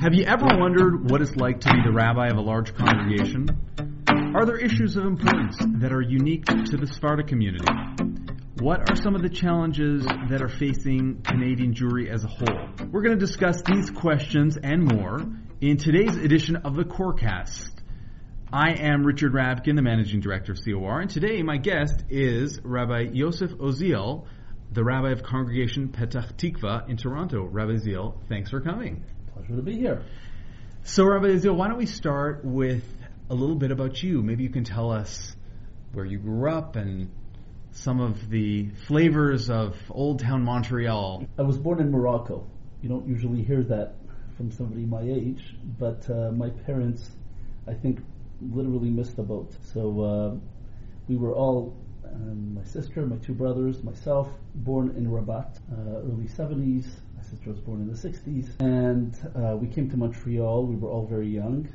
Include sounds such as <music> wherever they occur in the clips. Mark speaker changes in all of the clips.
Speaker 1: Have you ever wondered what it's like to be the rabbi of a large congregation? Are there issues of importance that are unique to the Sephardi community? What are some of the challenges that are facing Canadian Jewry as a whole? We're going to discuss these questions and more in today's edition of the Corecast. I am Richard Rabkin, the Managing Director of COR, and today my guest is Rabbi Yosef Oziel, the Rabbi of Congregation Petach Tikva in Toronto. Rabbi Oziel, thanks for coming.
Speaker 2: Pleasure to be here.
Speaker 1: So, Rabbi Oziel, why don't we start with a little bit about you? Maybe you can tell us where you grew up and some of the flavors of Old Town Montreal.
Speaker 2: I was born in Morocco. You don't usually hear that from somebody my age, but uh, my parents, I think, literally missed the boat. So uh, we were all, um, my sister, my two brothers, myself, born in Rabat, uh, early 70s. Sister was born in the 60s. And uh, we came to Montreal. We were all very young.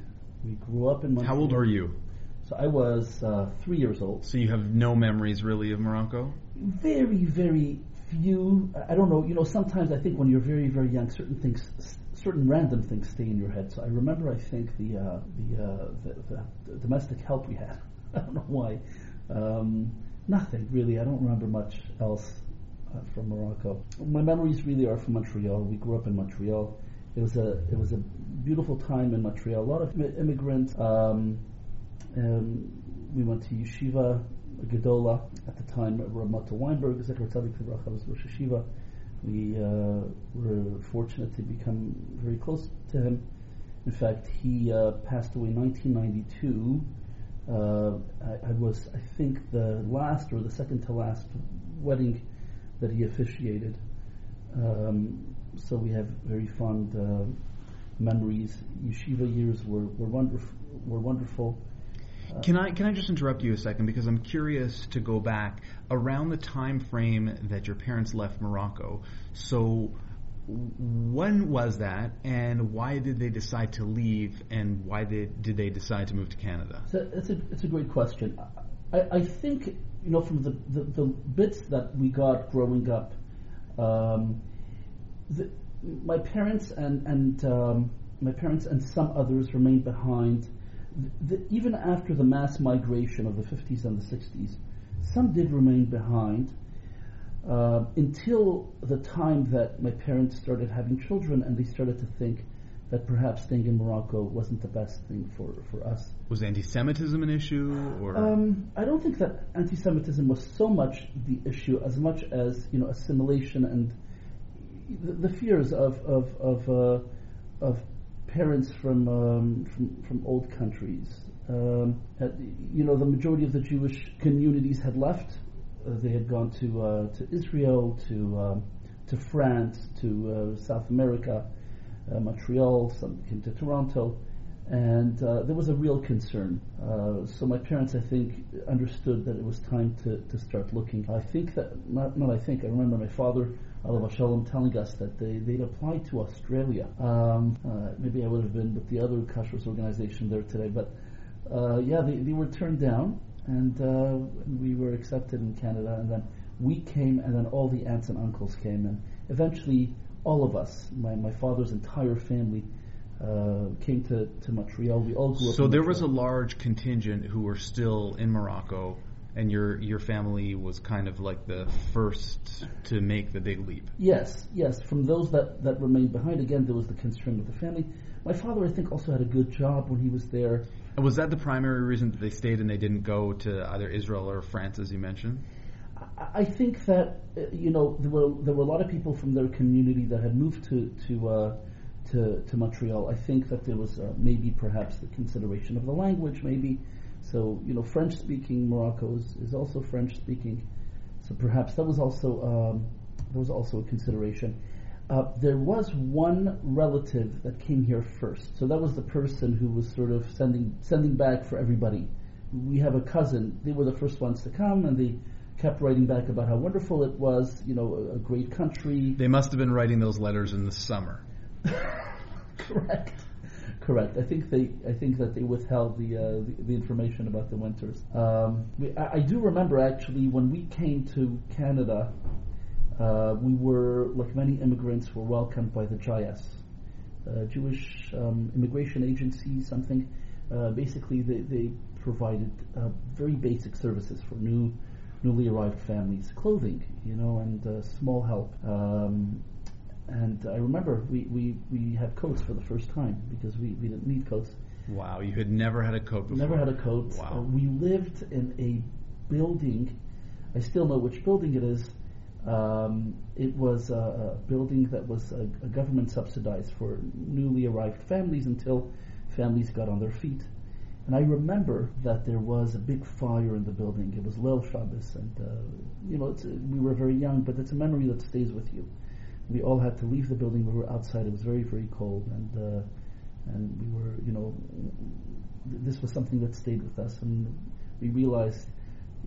Speaker 2: We grew up in Montreal.
Speaker 1: How old are you?
Speaker 2: So I was uh, three years old.
Speaker 1: So you have no memories really of Morocco?
Speaker 2: Very, very few. I don't know. You know, sometimes I think when you're very, very young, certain things certain random things stay in your head. So I remember, I think the uh, the, uh, the, the, the, domestic help we had. <laughs> I don't know why. Um, nothing really. I don't remember much else uh, from Morocco. My memories really are from Montreal. We grew up in Montreal. It was a it was a beautiful time in Montreal. A lot of immigrants. Um, um, we went to yeshiva Gedola at the time. Ramata Weinberg, Tzadik was Rosh Yeshiva. We uh, were fortunate to become very close to him. In fact, he uh, passed away in 1992. Uh, I, I, was, I think, the last or the second to last wedding that he officiated. Um, so we have very fond uh, memories. Yeshiva years were, were, wonderful. Were wonderful.
Speaker 1: Can I can I just interrupt you a second because I'm curious to go back around the time frame that your parents left Morocco. So when was that, and why did they decide to leave, and why did did they decide to move to Canada?
Speaker 2: So it's a it's a great question. I, I think you know from the, the, the, bits that we got growing up, um, the, my parents and and um, my parents and some others remained behind. The, even after the mass migration of the 50s and the 60s, some did remain behind uh, until the time that my parents started having children and they started to think that perhaps staying in Morocco wasn't the best thing for, for us.
Speaker 1: Was anti-Semitism an issue, or
Speaker 2: um, I don't think that anti-Semitism was so much the issue as much as you know assimilation and the, the fears of of of, uh, of parents from um, from, from old countries. Um, you know, the majority of the Jewish communities had left. Uh, they had gone to uh, to Israel, to um, to France, to uh, South America, uh, Montreal. Some came to Toronto, and uh, there was a real concern. Uh, so my parents, I think, understood that it was time to, to start looking. I think that not, not I think I remember my father Alav Shalom telling us that they, they'd applied to Australia. Um, uh, maybe I would have been with the other kashrus organization there today, but uh, yeah, they, they were turned down, and uh, we were accepted in Canada, and then we came, and then all the aunts and uncles came, and eventually all of us, my, my father's entire family, uh, came to, to Montreal. We all grew up.
Speaker 1: So there was a large contingent who were still in Morocco and your your family was kind of like the first to make the big leap.
Speaker 2: Yes, yes. From those that, that remained behind, again, there was the constraint of the family. My father, I think, also had a good job when he was there.
Speaker 1: And was that the primary reason that they stayed and they didn't go to either Israel or France, as you mentioned?
Speaker 2: I think that uh, you know there were there were a lot of people from their community that had moved to to uh, to, to Montreal. I think that there was uh, maybe perhaps the consideration of the language, maybe so, you know, French speaking Morocco is, is also French speaking. So perhaps that was also um, that was also a consideration. Uh, there was one relative that came here first. So that was the person who was sort of sending sending back for everybody. We have a cousin. They were the first ones to come, and they kept writing back about how wonderful it was. You know, a, a great country.
Speaker 1: They must have been writing those letters in the summer. <laughs>
Speaker 2: Correct correct. I think they, I think that they withheld the uh, the, the, information about the winters. Um, we, I, I, do remember actually when we came to Canada, uh, we were like many immigrants were welcomed by the JIAS. uh, Jewish um, immigration agency, something. Uh, basically, they, they provided uh, very basic services for new, newly arrived families, clothing, you know, and uh, small help. Um, and I remember we, we, we had coats for the first time because we, we didn't need coats.
Speaker 1: Wow, you had never had a coat before.
Speaker 2: Never had a coat.
Speaker 1: Wow.
Speaker 2: Uh, we lived in a building. I still know which building it is. Um, it was a, a, building that was a, a, government subsidized for newly arrived families until families got on their feet. And I remember that there was a big fire in the building. It was Leil Shabbos, and uh, you know we were very young, but it's a memory that stays with you. We all had to leave the building. We were outside. It was very very cold, and uh, and we were you know this was something that stayed with us, and we realized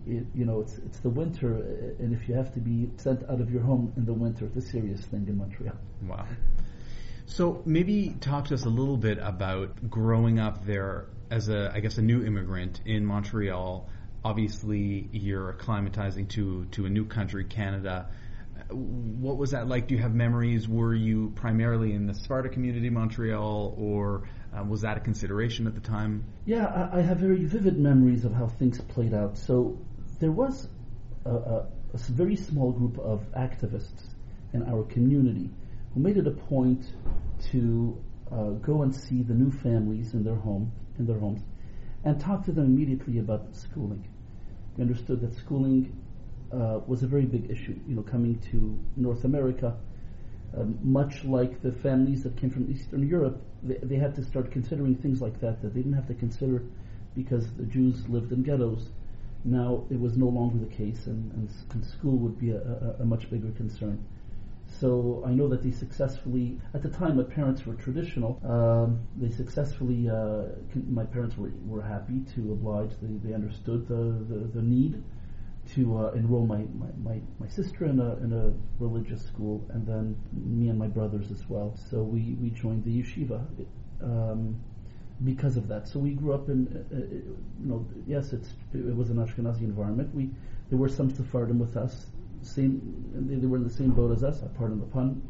Speaker 2: it, you know, it's it's the winter, and if you have to be sent out of your home in the winter, it's a serious thing in Montreal.
Speaker 1: Wow. So maybe talk to us a little bit about growing up there as a, I guess, a new immigrant in Montreal. Obviously, you're acclimatizing to to a new country, Canada. What was that like? Do you have memories? Were you primarily in the Sephardic community, Montreal, or uh, was that a consideration at the time?
Speaker 2: Yeah, I, I, have very vivid memories of how things played out. So there was a, a, a very small group of activists in our community who made it a point to uh, go and see the new families in their home in their homes and talked to them immediately about schooling. We understood that schooling uh, was a very big issue. You know, coming to North America, um, much like the families that came from Eastern Europe, they, they, had to start considering things like that that they didn't have to consider because the Jews lived in ghettos. Now it was no longer the case, and, and, and school would be a, a, a, much bigger concern. So I know that they successfully, at the time, my parents were traditional. Um, they successfully, uh, my parents were, were happy to oblige. They, they understood the, the, the need to uh, enroll my, my, my, my, sister in a, in a religious school, and then me and my brothers as well. So we, we joined the yeshiva. Um, because of that. So we grew up in, uh, uh, you know, yes, it's it was an Ashkenazi environment. We there were some Sephardim with us, same they, were in the same boat as us. Pardon the pun.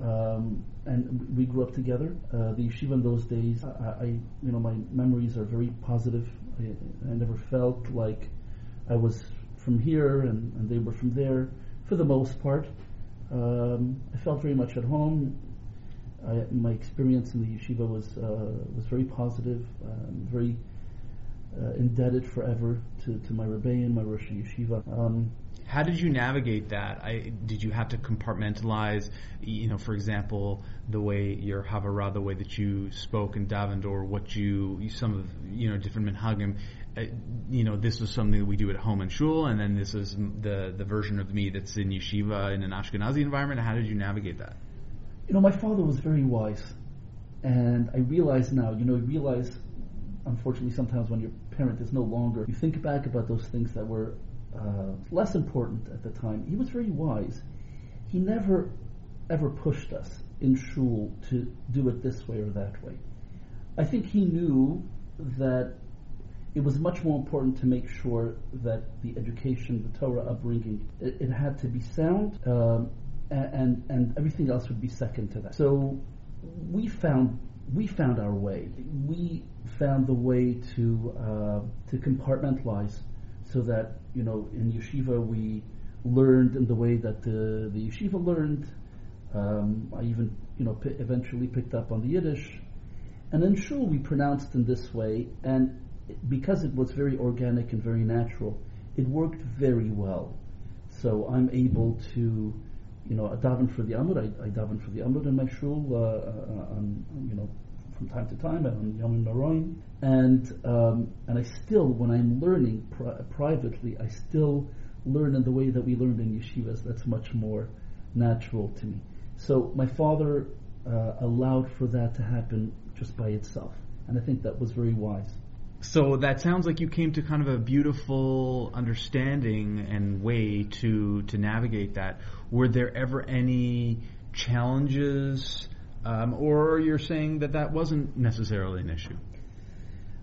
Speaker 2: Um, and we grew up together. Uh, the yeshiva in those days, I, I, you know, my memories are very positive. I, I never felt like I was from here and, and, they were from there. For the most part, um, I felt very much at home. I, my experience in the yeshiva was uh, was very positive. Um, very uh, indebted forever to, to my rebbein, my Rosh Yeshiva. Um,
Speaker 1: how did you navigate that? I, did you have to compartmentalize, you know, for example, the way your Havara, the way that you spoke in davened, or what you, some of, you know, different minhagim, uh, you know, this was something that we do at home in shul, and then this is the the version of me that's in yeshiva in an Ashkenazi environment. How did you navigate that?
Speaker 2: You know, my father was very wise, and I realize now. You know, I realize, unfortunately, sometimes when your parent is no longer, you think back about those things that were uh, less important at the time. He was very wise. He never ever pushed us in shul to do it this way or that way. I think he knew that it was much more important to make sure that the education, the Torah upbringing, it, it had to be sound, um, and and everything else would be second to that. So we found we found our way. We found the way to uh, to compartmentalize, so that you know in yeshiva we learned in the way that the, the yeshiva learned. Um, I even you know p- eventually picked up on the Yiddish, and in shul we pronounced in this way, and because it was very organic and very natural, it worked very well. So I'm able to you know, I daven for the Amud. I, I daven for the Amud in my shul, uh, uh, on, you know, from time to time on Yomim Noraim. And um, and I still, when I'm learning pri- privately, I still learn in the way that we learned in yeshivas. That's much more natural to me. So my father uh, allowed for that to happen just by itself, and I think that was very wise.
Speaker 1: So that sounds like you came to kind of a beautiful understanding and way to to navigate that. Were there ever any challenges, um, or you're saying that that wasn't necessarily an issue?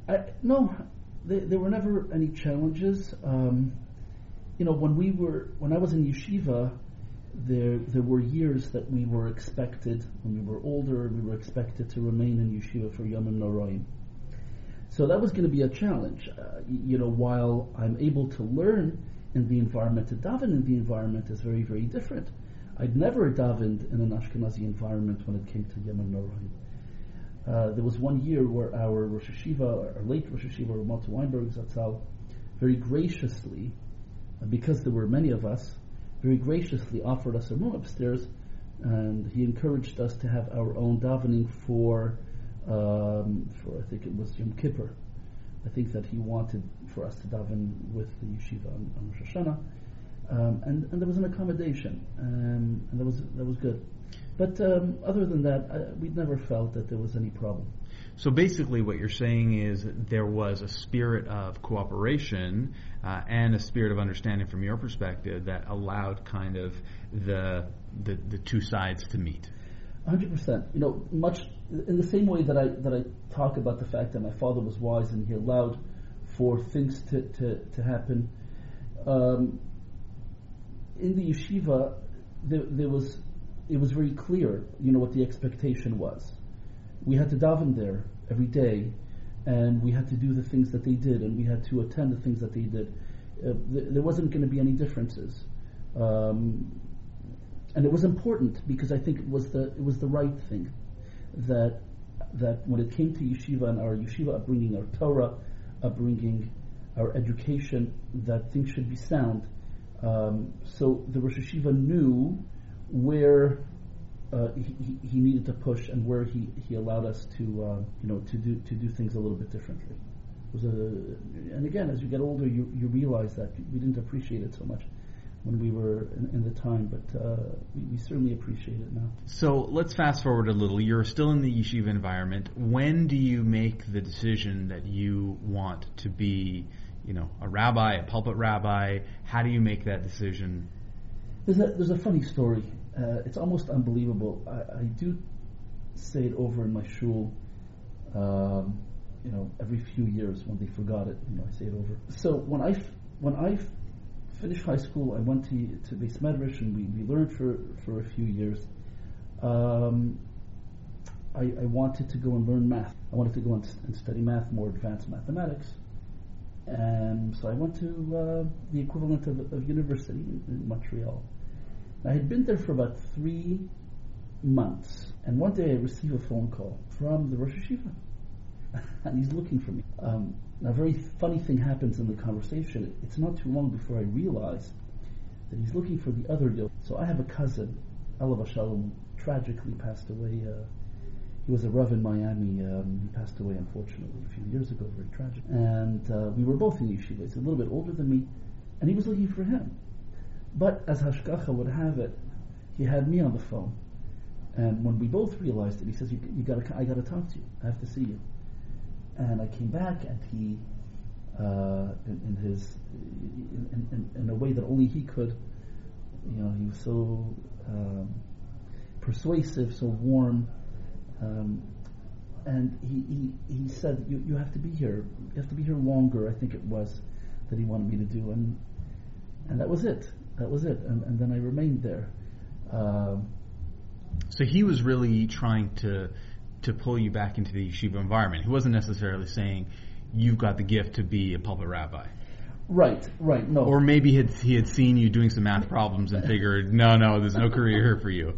Speaker 2: I, no, there, there, were never any challenges. Um, you know, when we were when I was in yeshiva, there there were years that we were expected when we were older we were expected to remain in yeshiva for Yomim Noraim. So that was going to be a challenge. Uh, you know, while I'm able to learn in the environment, to daven in the environment is very very different. I'd never davened in an Ashkenazi environment when it came to Yomim Noraim. Uh, there was one year where our Rosh Yeshiva, our late Rosh Yeshiva, Ramat Weinberg Zatzal, very graciously, uh, because there were many of us, very graciously offered us a room upstairs, and he encouraged us to have our own davening for, um, for I think it was Yom Kippur. I think that he wanted for us to daven with the yeshiva on, on Rosh Hashanah, um, and, and there was an accommodation, um, and that was that was good. But um, other than that, I, we never felt that there was any problem.
Speaker 1: So basically, what you're saying is there was a spirit of cooperation uh, and a spirit of understanding from your perspective that allowed kind of the the, the two sides to meet.
Speaker 2: 100%. You know, much in the same way that I that I talk about the fact that my father was wise and he allowed for things to to, to happen. Um, in the yeshiva, there, there was it was very clear, you know, what the expectation was. We had to daven there every day, and we had to do the things that they did, and we had to attend the things that they did. Uh, th- there wasn't going to be any differences, um, and it was important because I think it was the it was the right thing that that when it came to yeshiva and our yeshiva upbringing, our Torah upbringing, our education, that things should be sound. Um, so the Rosh Yeshiva knew where uh, he, he needed to push and where he, he allowed us to uh, you know to do to do things a little bit differently. It was a, and again, as you get older, you, you realize that we didn't appreciate it so much when we were in, in the time, but uh, we, we, certainly appreciate it now.
Speaker 1: So let's fast forward a little. You're still in the yeshiva environment. When do you make the decision that you want to be, you know, a rabbi, a pulpit rabbi? How do you make that decision?
Speaker 2: There's a, there's a funny story uh, it's almost unbelievable. I, I, do say it over in my shul, um, you know, every few years when they forgot it, you know, I say it over. So when I f- when I f- finished high school, I went to to Beis Medrash and we, we learned for for a few years. Um, I, I, wanted to go and learn math. I wanted to go and, and study math, more advanced mathematics. And so I went to uh, the equivalent of, of university in, in Montreal. I had been there for about three months, and one day I received a phone call from the Rosh Yeshiva, <laughs> and he's looking for me. Um, a very funny thing happens in the conversation. It's not too long before I realize that he's looking for the other Yod. So I have a cousin, Alav Shalom, tragically passed away. Uh, he was a Rav in Miami. Um, he passed away, unfortunately, a few years ago. Very tragic. And uh, we were both in yeshiva. He's a little bit older than me, and he was looking for him. But as Hashgacha would have it, he had me on the phone. And when we both realized it, he says, you, you gotta, I gotta talk to you. I have to see you. And I came back and he, uh, in, in, his, in, in, in, a way that only he could, you know, he was so um, persuasive, so warm. Um, and he, he, he said, you, you have to be here. You have to be here longer, I think it was, that he wanted me to do. And, and that was it that was it. And, and then I remained there. Um,
Speaker 1: so he was really trying to to pull you back into the yeshiva environment. He wasn't necessarily saying you've got the gift to be a pulpit rabbi.
Speaker 2: Right, right, no.
Speaker 1: Or maybe he had, he had seen you doing some math problems and figured, no, no, there's no career here for you.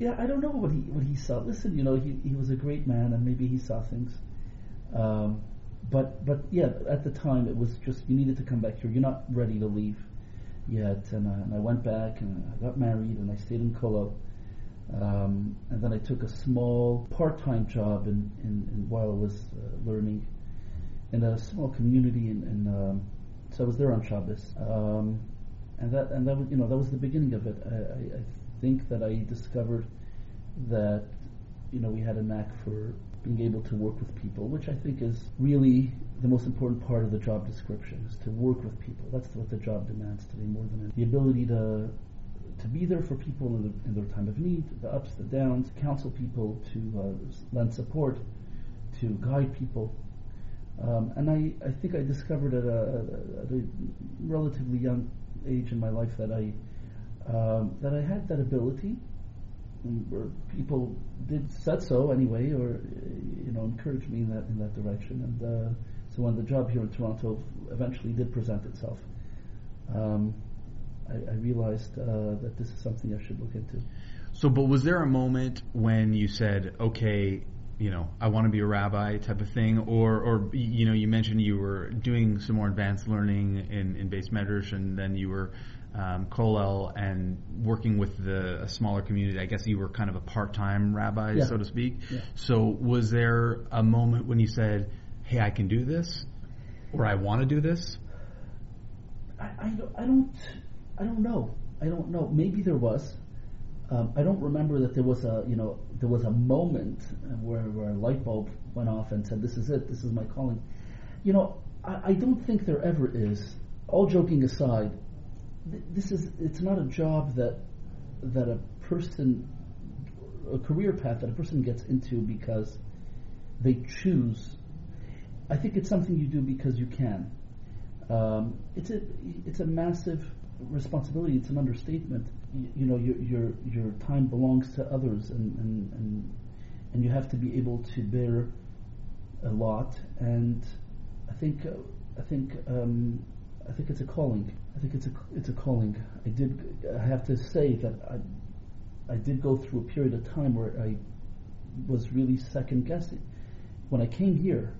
Speaker 2: Yeah, I don't know what he what he saw. Listen, you know, he he was a great man, and maybe he saw things. Um, but but yeah, at the time it was just you needed to come back here. You're not ready to leave yet, and I, and I went back and I got married and I stayed in kollel. Um, and then I took a small part-time job in, in, in while I was uh, learning in a small community, and, and um, so I was there on Shabbos. Um, and that and that was you know that was the beginning of it. I, I, I think that I discovered that you know we had a knack for being able to work with people, which I think is really the most important part of the job description is to work with people. That's what the job demands today more than anything. the ability to to be there for people in, the, in, their time of need, the ups, the downs, counsel people, to uh, lend support, to guide people. Um, and I, I think I discovered at a, at a, relatively young age in my life that I um, that I had that ability, or people did said so anyway, or you know encouraged me in that in that direction. And uh, so when the job here in Toronto eventually did present itself, um, I, I, realized uh, that this is something I should look into.
Speaker 1: So, but was there a moment when you said, "Okay, you know, I want to be a rabbi type of thing, or, or you know, you mentioned you were doing some more advanced learning in, in beis medrash, and then you were um, kollel and working with the a smaller community. I guess you were kind of a part-time rabbi,
Speaker 2: yeah.
Speaker 1: so to speak.
Speaker 2: Yeah.
Speaker 1: So, was there a moment when you said, "Hey, I can do this," or "I want to do this"?
Speaker 2: I, I don't, I don't, I don't know. I don't know. Maybe there was. Um, I don't remember that there was a you know there was a moment where, where a light bulb went off and said this is it this is my calling. You know I, I don't think there ever is. All joking aside, this is it's not a job that that a person a career path that a person gets into because they choose. I think it's something you do because you can. Um, it's a it's a massive responsibility. It's an understatement. You, you, know, your, your your time belongs to others, and, and and and you have to be able to bear a lot. And I think uh, I think um, I think it's a calling. I think it's a it's a calling. I did. I have to say that I I did go through a period of time where I was really second guessing. When I came here,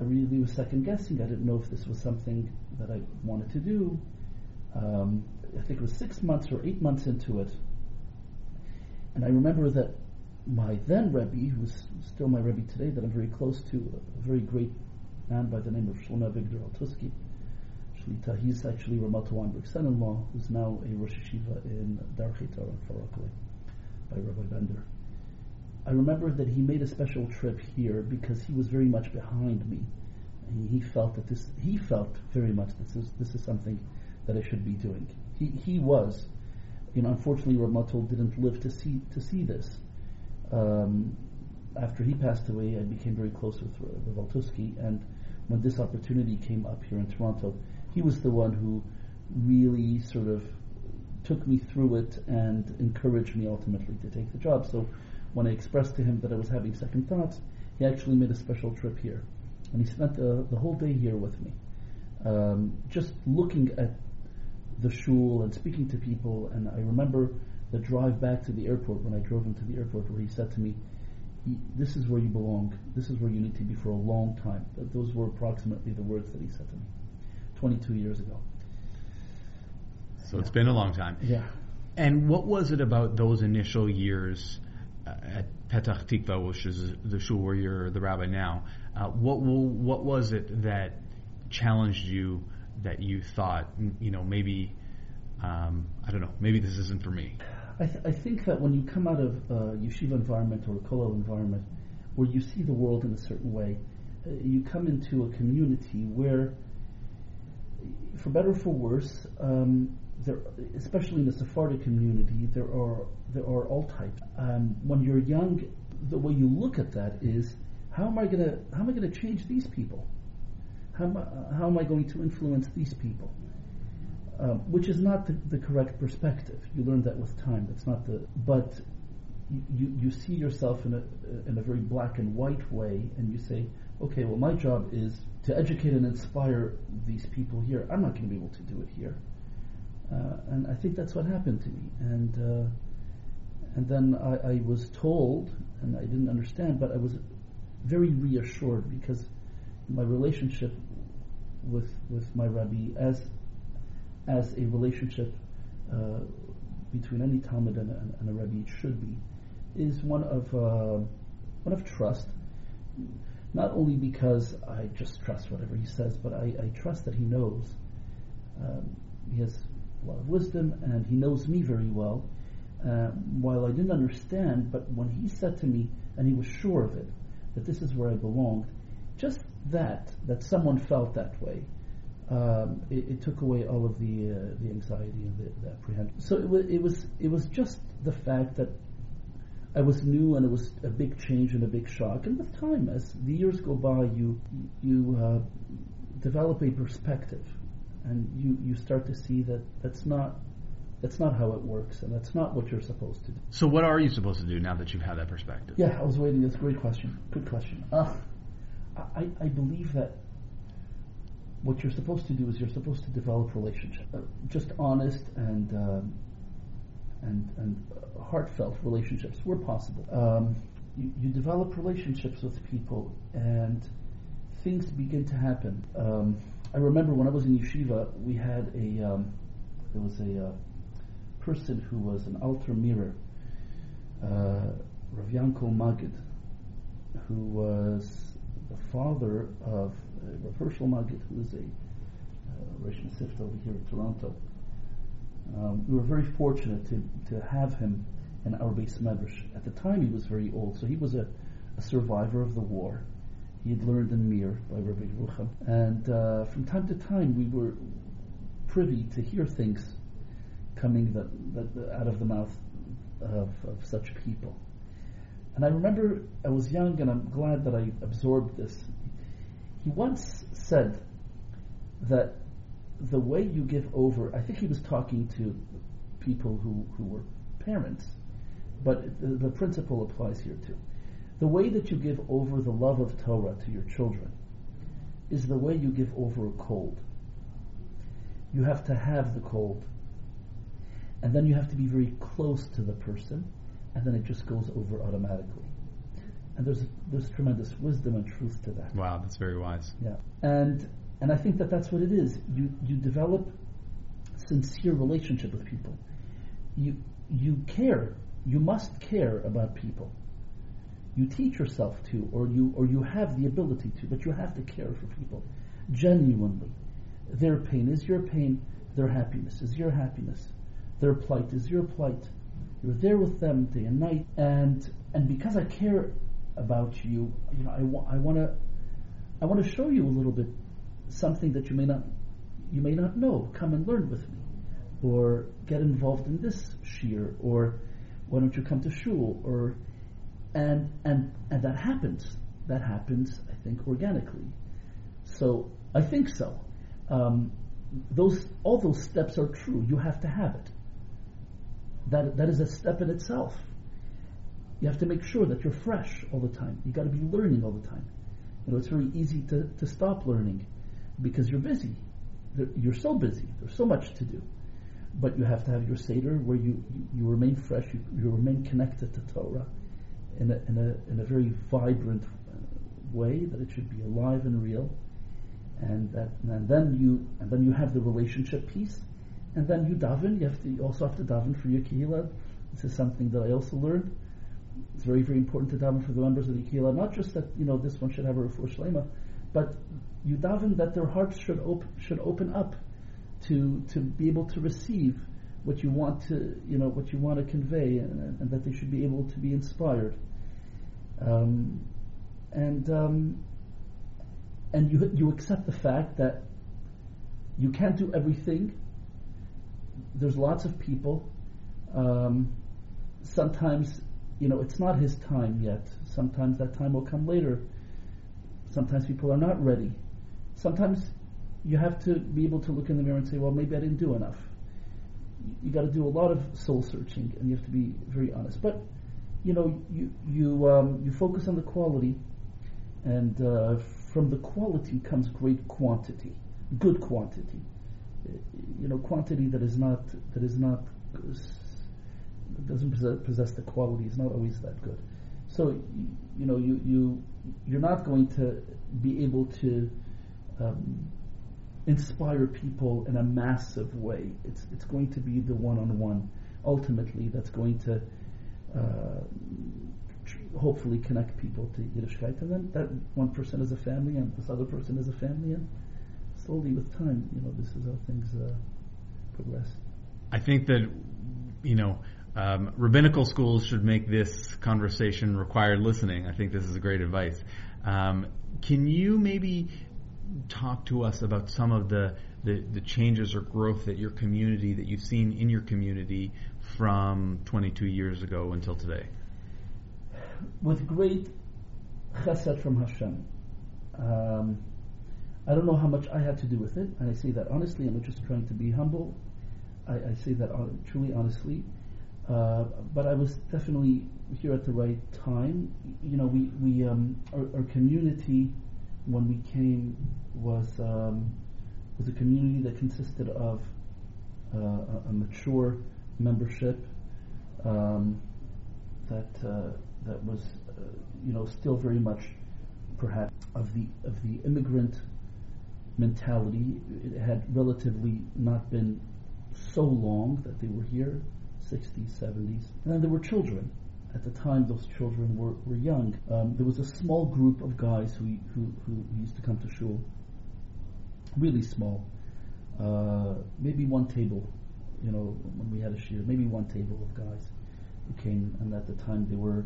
Speaker 2: I really was second guessing. I didn't know if this was something that I wanted to do um, I think it was six months or eight months into it, and I remember that my then Rebbe, who's still my Rebbe today, that I'm very close to, a very great man by the name of Shlomo Avigdor Altusky, Shlita, he's actually Ramato Weinberg's son-in-law, who's now a Rosh Yeshiva in Darchei Torah in Far Rockaway by Rabbi Bender. I remember that he made a special trip here because he was very much behind me. He, he felt that this, he felt very much this is this is something that I should be doing. He he was, you know, unfortunately, Ramatul didn't live to see to see this. Um, after he passed away, I became very close with Valtusky, and when this opportunity came up here in Toronto, he was the one who really sort of took me through it and encouraged me ultimately to take the job. So when I expressed to him that I was having second thoughts, he actually made a special trip here, and he spent the, the whole day here with me, um, just looking at the shul and speaking to people. And I remember the drive back to the airport when I drove him to the airport, where he said to me, "This is where you belong. This is where you need to be for a long time." Those were approximately the words that he said to me, 22 years ago.
Speaker 1: So yeah. it's been a long time.
Speaker 2: Yeah.
Speaker 1: And what was it about those initial years uh, at Petach Tikva, which is the shul where you're the rabbi now? Uh, what what was it that challenged you that you thought, you know, maybe, um, I don't know, maybe this isn't for me?
Speaker 2: I, th- I think that when you come out of a yeshiva environment or a kollel environment where you see the world in a certain way, uh, you come into a community where, for better or for worse, um, there, especially in the Sephardic community, there are there are all types. Um, when you're young, the way you look at that is how am I gonna how am I gonna change these people? How, how am I going to influence these people? Um, which is not the, the, correct perspective. You learn that with time. That's not the. But you, you see yourself in a in a very black and white way, and you say, okay, well, my job is to educate and inspire these people here. I'm not going to be able to do it here, uh, and I think that's what happened to me. And uh, and then I, I was told, and I didn't understand, but I was very reassured because my relationship with with my Rabbi as as a relationship uh, between any talmid and, and, and, a Rabbi should be is one of uh, one of trust. Not only because I just trust whatever he says, but I, I trust that he knows. Um, he has a lot of wisdom, and he knows me very well. Uh, while I didn't understand, but when he said to me, and he was sure of it, that this is where I belonged, just that that someone felt that way, um, it, took away all of the uh, the anxiety and the, the apprehension. So it it was it was just the fact that I was new and it was a big change and a big shock. And with time, as the years go by, you you uh, develop a perspective, and you you start to see that that's not That's not how it works, and that's not what you're supposed to do.
Speaker 1: So, what are you supposed to do now that you've had that perspective?
Speaker 2: Yeah, I was waiting. That's a great question. Good question. Uh, I, I believe that what you're supposed to do is you're supposed to develop relationships, uh, just honest and um, and and heartfelt relationships were possible. Um, you, you, develop relationships with people, and things begin to happen. Um, I remember when I was in yeshiva, we had a um, there was a uh, person who was an Alter Mirrer, uh, Rav Yanko Magid, who was the father of uh, Rav Hershel Magid, who is a uh, Rosh over here in Toronto. Um, we were very fortunate to, to have him in our beis medrash. At the time, he was very old, so he was a, a survivor of the war. He had learned in Mir by Rabbi Yerucham. And uh, from time to time, we were privy to hear things coming that, that out of the mouth of, of such people. And I remember I was young, and I'm glad that I absorbed this. He once said that the way you give over, I think he was talking to people who, who were parents, but the, the principle applies here too. The way that you give over the love of Torah to your children is the way you give over a cold. You have to have the cold, and then you have to be very close to the person, and then it just goes over automatically. And there's there's tremendous wisdom and truth to that.
Speaker 1: Wow, that's very wise.
Speaker 2: Yeah, and and I think that that's what it is. You you develop sincere relationship with people. You you care. You must care about people you teach yourself to, or you or you have the ability to, but you have to care for people genuinely. Their pain is your pain. Their happiness is your happiness. Their plight is your plight. You're there with them day and night, and and because I care about you, you know, I, wa- I want to I want to show you a little bit something that you may not you may not know. Come and learn with me, or get involved in this shiur, or why don't you come to shul, or and and and that happens. That happens, I think, organically. So I think so. Um, those all those steps are true. You have to have it. That that is a step in itself. You have to make sure that you're fresh all the time. You got to be learning all the time. You know, it's very easy to, to stop learning because you're busy. You're so busy. There's so much to do. But you have to have your Seder where you, you, remain fresh, you, you remain connected to Torah in a, in a, in a very vibrant uh, way, that it should be alive and real. And that, and then you, and then you have the relationship piece, and then you daven. You have to, you also have to daven for your kehillah. This is something that I also learned. It's very, very important to daven for the members of the kehillah. Not just that you know this one should have a refuah shlema, but you daven that their hearts should should open up to to be able to receive what you want to, you know, what you want to convey, and, and that they should be able to be inspired. Um, and um, and you you accept the fact that you can't do everything. There's lots of people. Um, sometimes, you know, it's not his time yet. Sometimes that time will come later. Sometimes people are not ready. Sometimes you have to be able to look in the mirror and say, well, maybe I didn't do enough you got to do a lot of soul searching, and you have to be very honest. But you know, you you um, you focus on the quality, and uh, from the quality comes great quantity, good quantity. You know, quantity that is not that is not doesn't possess, possess the quality is not always that good. So you know, you you you're not going to be able to um, inspire people in a massive way. It's it's going to be the one-on-one ultimately that's going to uh, hopefully connect people to Yiddishkeit, and then that one person is a family, and this other person is a family, and slowly with time, you know, this is how things uh, progress.
Speaker 1: I think that you know. Um, rabbinical schools should make this conversation required listening. I think this is a great advice. Um, can you maybe talk to us about some of the, the, the, changes or growth that your community, that you've seen in your community from 22 years ago until today?
Speaker 2: With great chesed from Hashem. Um, I don't know how much I had to do with it, and I say that honestly, I'm just trying to be humble. I, I say that truly honestly. Uh, but I was definitely here at the right time. You know, we we um, our, our, community when we came was um, was a community that consisted of uh, a, a, mature membership um, that uh, that was uh, you know still very much perhaps of the of the immigrant mentality. It had relatively not been so long that they were here, 60s, 70s. And then there were children. At the time, those children were, were young. Um, there was a small group of guys who, who, who used to come to shul, really small. Uh, maybe one table, you know, when we had a shiur, maybe one table of guys who came, and at the time they were,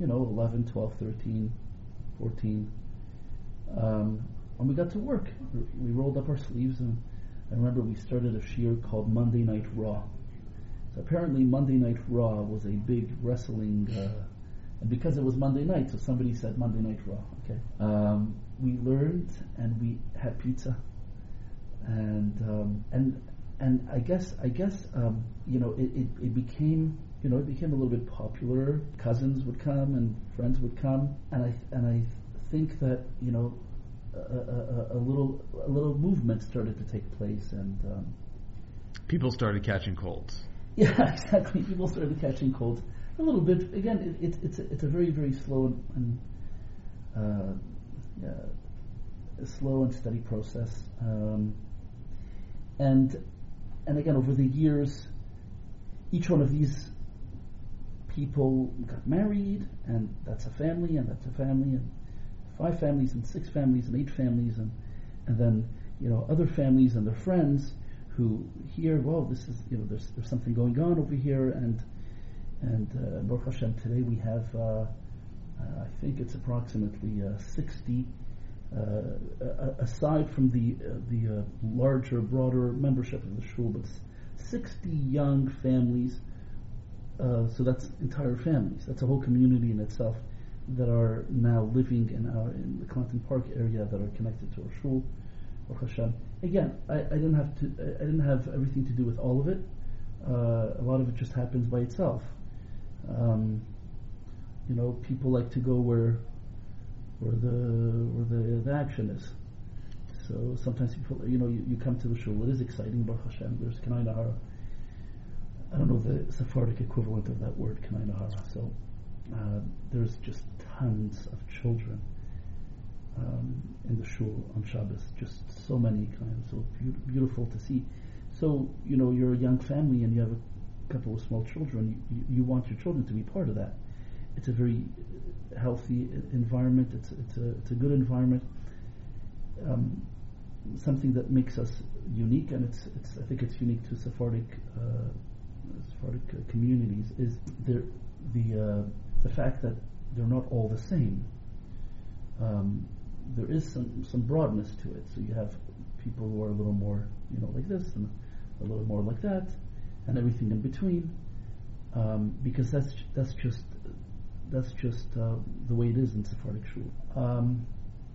Speaker 2: you know, 11, 12, 13, 14. Um, and we got to work. We rolled up our sleeves, and I remember we started a shiur called Monday Night Raw. Apparently, Monday Night Raw was a big wrestling, uh, and because it was Monday night, so somebody said Monday Night Raw. Okay, um, we learned and we had pizza, and um, and and I guess I guess um, you know it, it, it became you know it became a little bit popular. Cousins would come and friends would come, and I and I think that you know a, a, a, little a little movement started to take place, and um,
Speaker 1: people started catching colds. <laughs>
Speaker 2: Yeah, exactly. People started catching colds a little bit. Again, it, it, it's a, it's a very very slow and uh, yeah, slow and steady process. Um, and and again, over the years, each one of these people got married, and that's a family, and that's a family, and five families and six families and eight families and and then you know other families and their friends who hear well this is you know there's there's something going on over here and and uh, Baruch Hashem today we have uh, uh, I think it's approximately uh, 60 uh, aside from the uh, the larger broader membership of the shul but 60 young families so that's entire families that's a whole community in itself that are now living in our in the Clanton Park area that are connected to our shul. Hashem. Again, I, I, didn't have to. I didn't have everything to do with all of it. Uh, a lot of it just happens by itself. Um, you know, people like to go where where the where the, the action is. So sometimes people, you know, you, you come to the shul. It is exciting, Baruch Hashem. There's Kein Ayin Hara. I don't know the Sephardic equivalent of that word, Kein Ayin Hara. So uh, there's just tons of children um, in the shul on Shabbos. Just so many, kind of so be- beautiful to see. So you know, you're a young family and you have a couple of small children. You, you, you want your children to be part of that. It's a very healthy environment. It's it's a it's a good environment. Um, something that makes us unique, and it's it's I think it's unique to Sephardic uh, Sephardic uh, communities is the the uh, the fact that they're not all the same. Um, there is some, some broadness to it. So you have people who are a little more, you know, like this and a little more like that, and everything in between, um, because that's that's just that's just uh, the way it is in Sephardic shul. Um,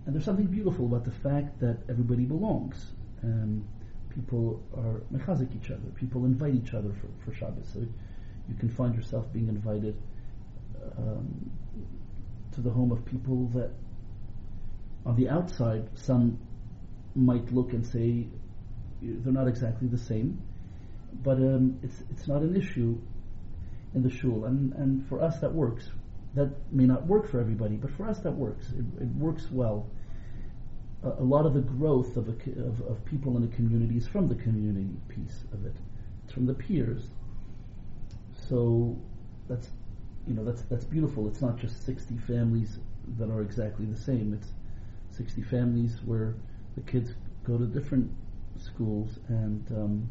Speaker 2: and there's something beautiful about the fact that everybody belongs, and people are mechazik each other. People invite each other for, for Shabbos. So you can find yourself being invited um, to the home of people that on the outside some might look and say they're not exactly the same, but um, it's it's not an issue in the shul, and and for us that works. That may not work for everybody, but for us that works. It, it works well. A, a, lot of the growth of, a, of, of people in the community is from the community piece of it. It's from the peers. So that's you know that's that's beautiful. It's not just 60 families that are exactly the same. It's 60 families where the kids go to different schools and um,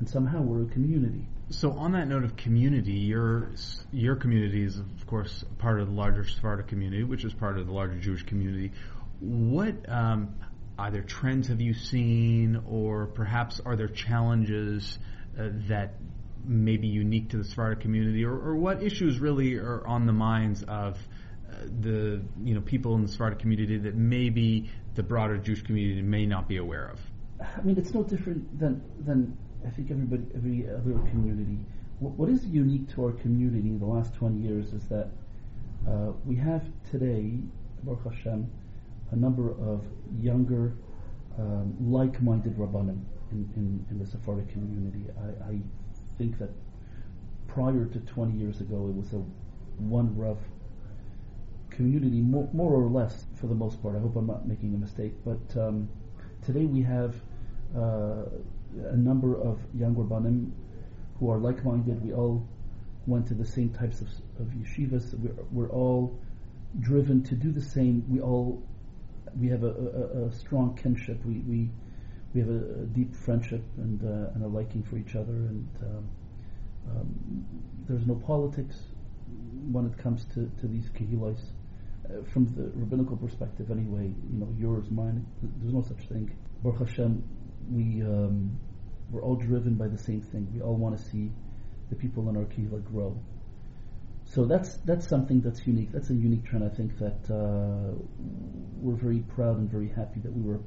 Speaker 2: and somehow we're a community.
Speaker 1: So on that note of community, your your community is of course part of the larger Sephardic community, which is part of the larger Jewish community. What um, either trends have you seen, or perhaps are there challenges uh, that may be unique to the Sephardic community, or, or what issues really are on the minds of the you know people in the Sephardic community that maybe the broader Jewish community may not be aware of?
Speaker 2: I mean, it's no different than than I think everybody, every other community. What, what is unique to our community in the last 20 years is that uh, we have today, Baruch Hashem, a number of younger, um, like-minded rabbanim in, in, in, the Sephardic community. I, I, think that prior to 20 years ago, it was a one Rav community, more, more, or less, for the most part. I hope I'm not making a mistake. But um, today we have uh, a number of young rabbanim who are like-minded. We all went to the same types of, of yeshivas. We're, we're all driven to do the same. We all we have a, a, a strong kinship. We we we have a, a deep friendship and uh, and a liking for each other. And um, um, there's no politics when it comes to, to these kehilos. Uh, from the rabbinical perspective, anyway, you know, yours, mine. There's no such thing. Baruch Hashem, we um, we're all driven by the same thing. We all want to see the people in our kehillah grow. So that's that's something that's unique. That's a unique trend. I think that uh, we're very proud and very happy that we were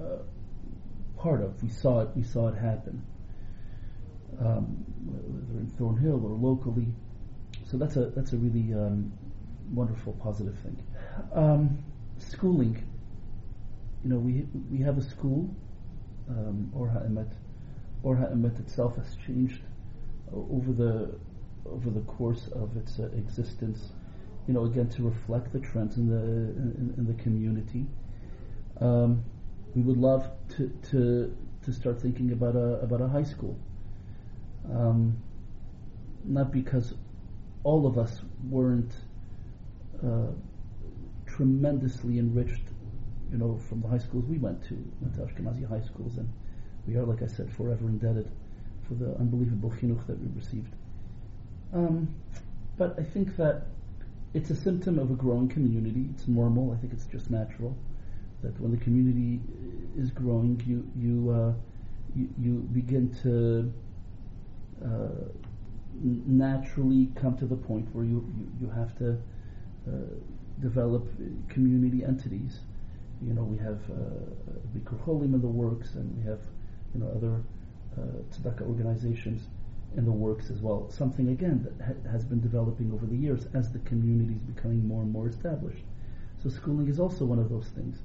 Speaker 2: uh, part of. We saw it. We saw it happen, um, whether in Thornhill or locally. So that's a that's a really um, wonderful, positive thing. Um, schooling. You know, we we have a school, um, Or HaEmet. Or HaEmet itself has changed over the over the course of its uh, existence, you know, again to reflect the trends in the in, in the community. Um, we would love to, to to start thinking about a about a high school. Um, not because all of us weren't uh, tremendously enriched, you know, from the high schools we went to, went to Ashkenazi high schools, and we are, like I said, forever indebted for the unbelievable chinuch that we received. Um, but I think that it's a symptom of a growing community. It's normal. I think it's just natural that when the community is growing, you you uh, you, you, begin to uh, naturally come to the point where you you, you have to develop community entities. You know, we have uh, Bikur Cholim in the works, and we have you know other uh, tzedakah organizations in the works as well. Something again that ha- has been developing over the years as the community is becoming more and more established. So schooling is also one of those things.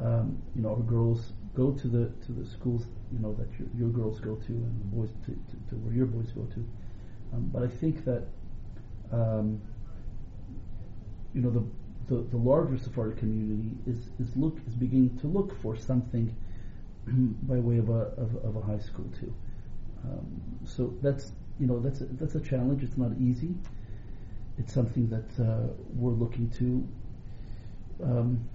Speaker 2: Um, you know, our girls go to the to the schools you know that your, your girls go to, and the boys to, to, to where your boys go to. Um, but I think that um, you know the, the, the larger Sephardic community is is look is beginning to look for something <clears throat> by way of a of, of a high school too. Um, so that's you know that's a, that's a challenge. It's not easy. It's something that uh, we're looking to. Um,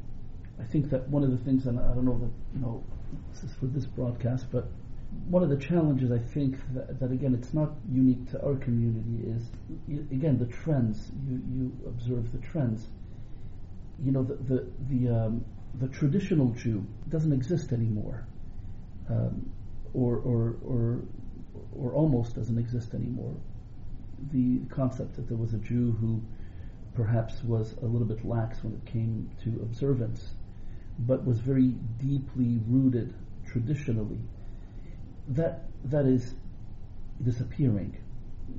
Speaker 2: I think that one of the things, and I don't know that you know this is for this broadcast, but one of the challenges I think that, that, again it's not unique to our community is again the trends. You you observe the trends. You know the the the, um, the traditional Jew doesn't exist anymore, um, or or or or almost doesn't exist anymore. The concept that there was a Jew who perhaps was a little bit lax when it came to observance, but was very deeply rooted traditionally, that that is disappearing.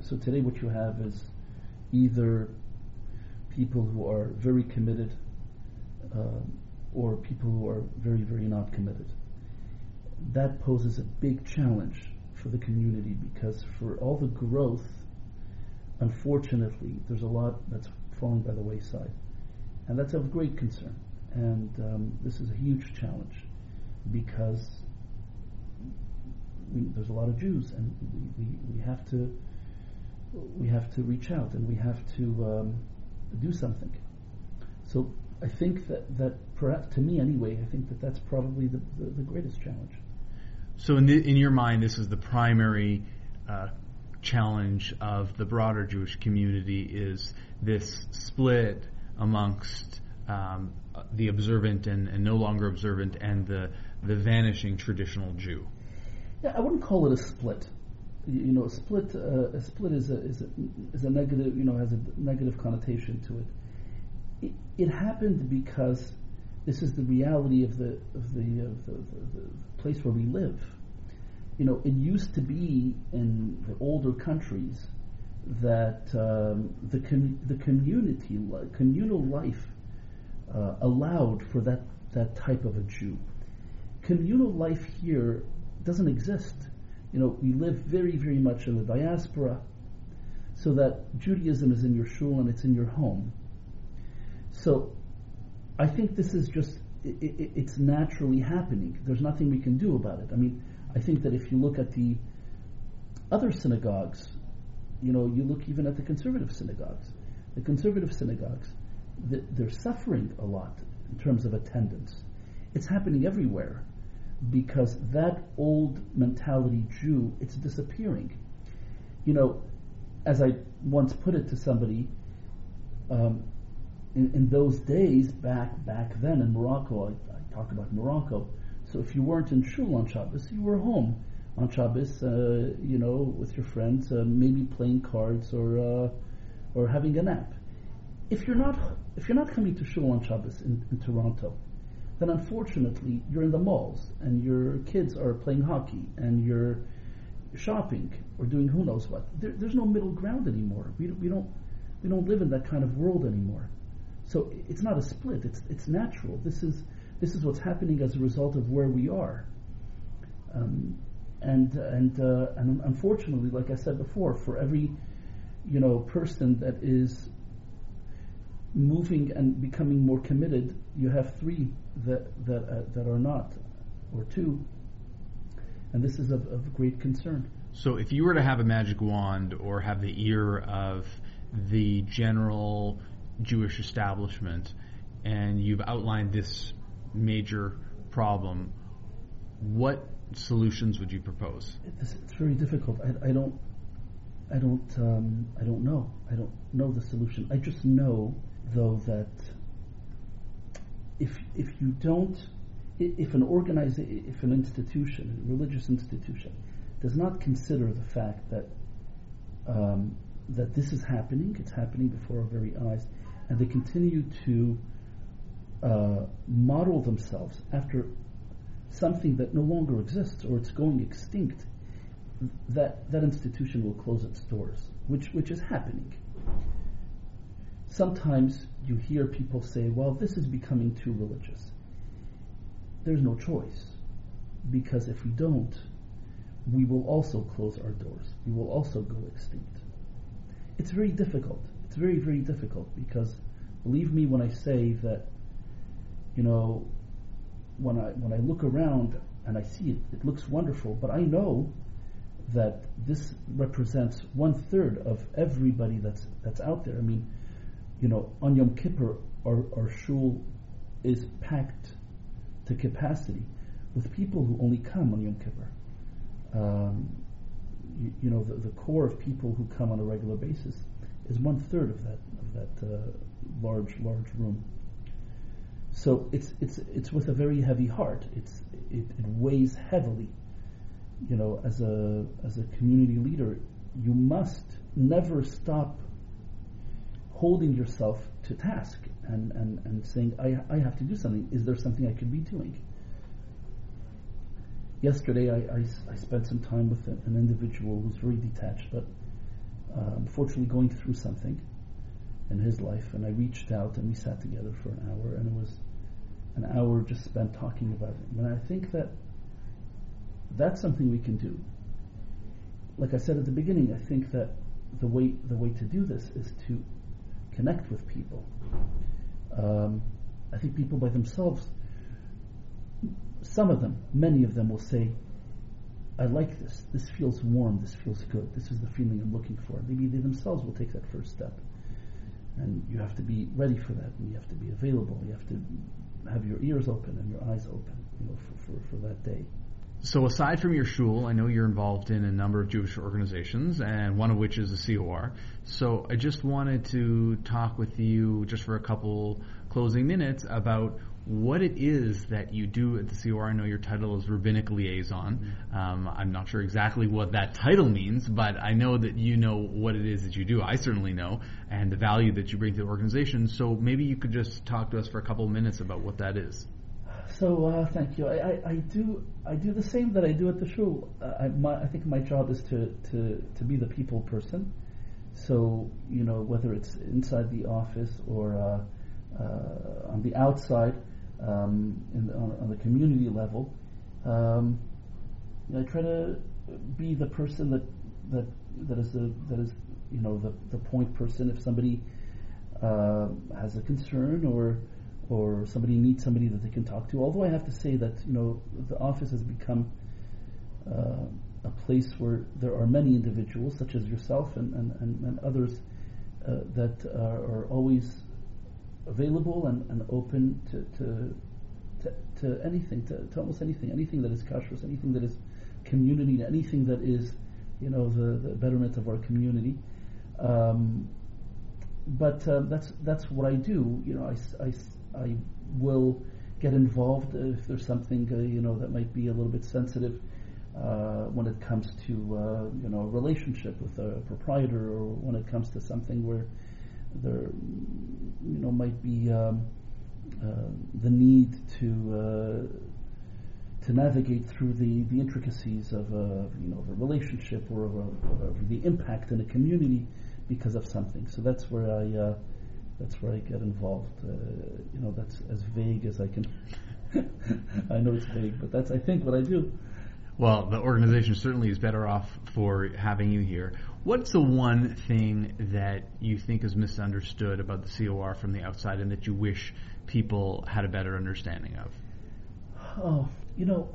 Speaker 2: So today, what you have is either people who are very committed, um, or people who are very, very not committed. That poses a big challenge for the community because for all the growth, unfortunately, there's a lot that's falling by the wayside. And that's of great concern. And um, this is a huge challenge because we, there's a lot of Jews and we, we, we, have to we have to reach out and we have to um, do something. So I think that, that perhaps to me anyway, I think that that's probably the, the, the greatest challenge.
Speaker 1: So, in, the, in your mind, this is the primary uh, challenge of the broader Jewish community is this split amongst um, the observant and, and, no longer observant and the, the vanishing traditional Jew.
Speaker 2: Yeah, I wouldn't call it a split. You know, a split uh, a split is a, is a is a negative. You know, has a negative connotation to it. It, it happened because this is the reality of the of the, of the, the, the place where we live. you know, it used to be in the older countries that um, the com- the community communal life uh, allowed for that that type of a Jew. Communal life here doesn't exist. You know, we live very very much in the diaspora, so that Judaism is in your shul and it's in your home. So, I think this is just it, it, it's naturally happening. There's nothing we can do about it. I mean, I think that if you look at the other synagogues you know, you look even at the conservative synagogues. The conservative synagogues, they're suffering a lot in terms of attendance. It's happening everywhere because that old mentality Jew, it's disappearing. You know, as I once put it to somebody, um, in, in, those days, back back then in Morocco, I, I talk about Morocco. So if you weren't in shul on Shabbos, you were home on Shabbos, uh, you know, with your friends, uh, maybe playing cards or uh, or having a nap. If you're not if you're not coming to shul on Shabbos in, in, Toronto, then unfortunately you're in the malls and your kids are playing hockey and you're shopping or doing who knows what. There, there's no middle ground anymore. We, we don't we don't live in that kind of world anymore. So it's not a split. It's it's natural. This is this is what's happening as a result of where we are. Um, and and uh, and unfortunately, like I said before, for every you know person that is moving and becoming more committed, you have three that that uh, that are not, or two, and this is of, of great concern.
Speaker 1: So, if you were to have a magic wand or have the ear of the general Jewish establishment, and you've outlined this major problem, what solutions would you propose?
Speaker 2: It's, it's very difficult. I, I, don't, I don't, um, I don't know. I don't know the solution. I just know, though, that if if you don't, if an organization, if an institution, a religious institution, does not consider the fact that um, that this is happening, it's happening before our very eyes, and they continue to uh, model themselves after something that no longer exists or it's going extinct, that, that institution will close its doors, which, which is happening. Sometimes you hear people say, well, this is becoming too religious. There's no choice, because if we don't, we will also close our doors. We will also go extinct. It's very difficult. It's very, very difficult because believe me when I say that, you know, when I when I look around and I see it, it looks wonderful. But I know that this represents one third of everybody that's that's out there. I mean, you know, on Yom Kippur, our, our shul is packed to capacity with people who only come on Yom Kippur. Um, you, you, know, the, the, core of people who come on a regular basis is one third of that of that uh, large large room. So it's it's it's with a very heavy heart. It's it, it weighs heavily. You know, as a as a community leader, you must never stop holding yourself to task and, and, and saying, I, I have to do something. Is there something I could be doing? Yesterday, I, I, I spent some time with an, individual who's very detached, but uh, unfortunately going through something in his life. And I reached out and we sat together for an hour, and it was an hour just spent talking about it. And I think that that's something we can do. Like I said at the beginning, I think that the way the way to do this is to connect with people. Um, I think people by themselves, some of them, many of them will say, I like this. This feels warm. This feels good. This is the feeling I'm looking for. Maybe they themselves will take that first step. And you have to be ready for that. And you have to be available. You have to have your ears open and your eyes open, you know, for, for, for that day.
Speaker 1: So aside from your shul, I know you're involved in a number of Jewish organizations, and one of which is the COR. So I just wanted to talk with you just for a couple closing minutes about what it is that you do at the COR. I know your title is Rabbinic Liaison. Um, I'm not sure exactly what that title means, but I know that you know what it is that you do. I certainly know, and the value that you bring to the organization. So maybe you could just talk to us for a couple minutes about what that is.
Speaker 2: So uh, thank you. I, I, I, do I do the same that I do at the shul. Uh, I, my, I think my job is to, to, to be the people person. So you know whether it's inside the office or uh, uh on the outside, um, the, on, on, the community level, um, I try to be the person that that that is the that is you know the the point person. If somebody uh, has a concern or or somebody needs somebody that they can talk to. Although I have to say that you know the office has become uh, a place where there are many individuals, such as yourself and and, and, and others, uh, that are, are, always available and, and open to, to to, to anything, to, to, almost anything, anything that is kashrus, anything that is community, anything that is, you know, the, the betterment of our community. Um, but uh, that's that's what I do. You know, I, I, I will get involved if there's something uh, you know that might be a little bit sensitive uh, when it comes to uh, you know a relationship with a proprietor or when it comes to something where there you know might be um, uh, the need to uh, to navigate through the, the intricacies of a you know of a relationship or of, a, of the impact in a community because of something. So that's where I uh, that's where I get involved. Uh, you know, that's as vague as I can. <laughs> I know it's vague, but that's I think what I do.
Speaker 1: Well, the organization certainly is better off for having you here. What's the one thing that you think is misunderstood about the COR from the outside, and that you wish people had a better understanding of?
Speaker 2: Oh, you know,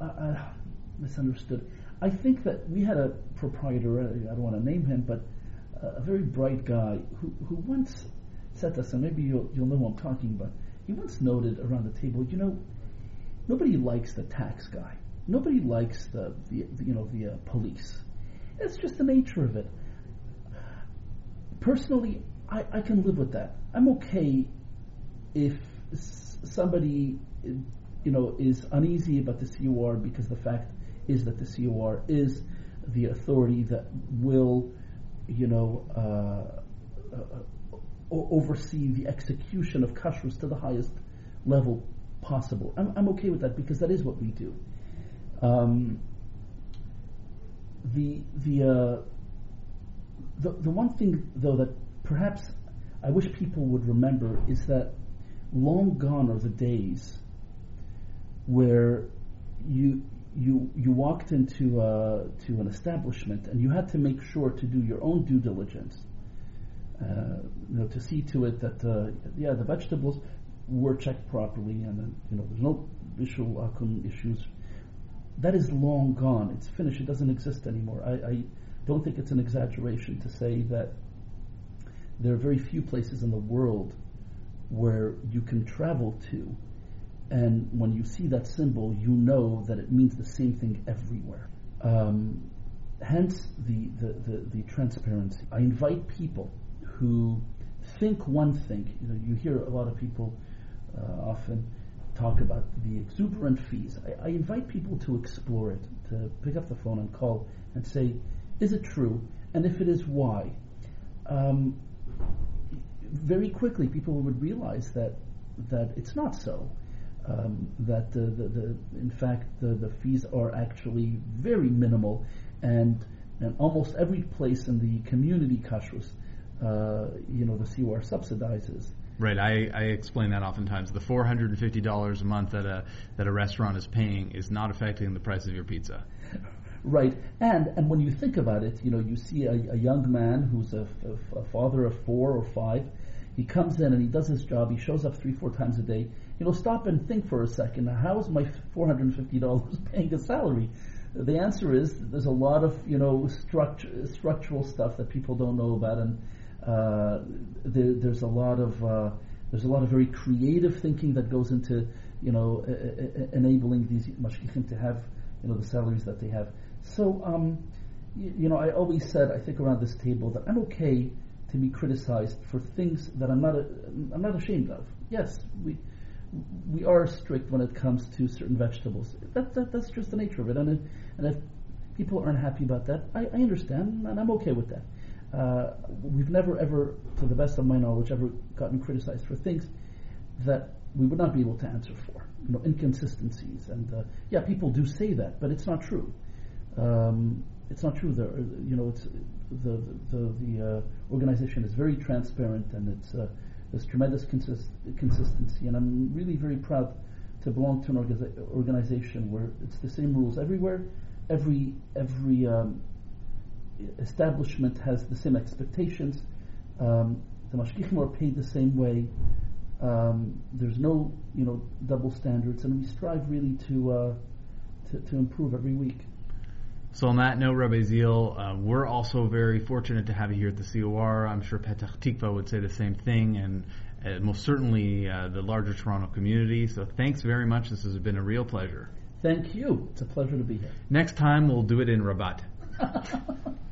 Speaker 2: misunderstood. I think that we had a proprietor. I don't want to name him, but a very bright guy who, who once us, and maybe you'll, you'll know what I'm talking about. He once noted around the table, you know, nobody likes the tax guy. Nobody likes the, the, the you know the uh, police. It's just the nature of it. Personally, I, I can live with that. I'm okay if somebody you know is uneasy about the COR because the fact is that the COR is the authority that will you know uh, uh, oversee the execution of kashrus to the highest level possible. I'm, I'm okay with that because that is what we do. Um, the the, uh, the the one thing though that perhaps I wish people would remember is that long gone are the days where you you you walked into uh, to an establishment and you had to make sure to do your own due diligence you know, to see to it that uh, yeah, the vegetables were checked properly, and then, you know, there's no bishul akum issues. That is long gone. It's finished. It doesn't exist anymore. I, I don't think it's an exaggeration to say that there are very few places in the world where you can travel to, and when you see that symbol, you know that it means the same thing everywhere. Um, hence the, the, the, the transparency. I invite people who think one thing. You know, you hear a lot of people uh, often talk about the exuberant fees. I, I, invite people to explore it, to pick up the phone and call and say, is it true? And if it is, why? Um, very quickly, people would realize that that it's not so. Um, that the, the, the, in fact the, the fees are actually very minimal, and and almost every place in the community kashrus uh, you know, the COR subsidizes.
Speaker 1: Right, I, I explain that oftentimes. The four hundred and fifty dollars a month that a that a restaurant is paying is not affecting the price of your pizza. <laughs>
Speaker 2: Right, and and when you think about it, you know, you see a, a young man who's a, a, a father of four or five. He comes in and he does his job. He shows up three, four times a day. You know, stop and think for a second. How is my four hundred and fifty dollars <laughs> paying a salary? The answer is there's a lot of you know structure, structural stuff that people don't know about, and uh, there, there's a lot of uh, there's a lot of very creative thinking that goes into you know enabling these mashgichim to have you know the salaries that they have. So um, you, you, know, I always said I think around this table that I'm okay to be criticized for things that I'm not a, I'm not ashamed of. Yes, we we are strict when it comes to certain vegetables. That, that that's just the nature of it, and it, and if people aren't happy about that, I, I understand, and I'm okay with that. Uh, we've never ever, to the best of my knowledge, ever gotten criticized for things that we would not be able to answer for. You know, inconsistencies, and uh, yeah, people do say that, but it's not true. Um, it's not true. There, you know, it's the the the uh, organization is very transparent, and it's uh, tremendous consist- consistency, and I'm really very proud to belong to an orga- organization where it's the same rules everywhere. Every every um, establishment has the same expectations. Um, the mashgichim are paid the same way. Um, there's no you know double standards, and we strive really to uh, to, to improve every week.
Speaker 1: So on that note, Rabbi Ziel, uh, we're also very fortunate to have you here at the COR. I'm sure Petach Tikva would say the same thing, and uh, most certainly uh, the larger Toronto community. So thanks very much. This has been a real pleasure.
Speaker 2: Thank you. It's a pleasure to be here.
Speaker 1: Next time we'll do it in Rabat. <laughs>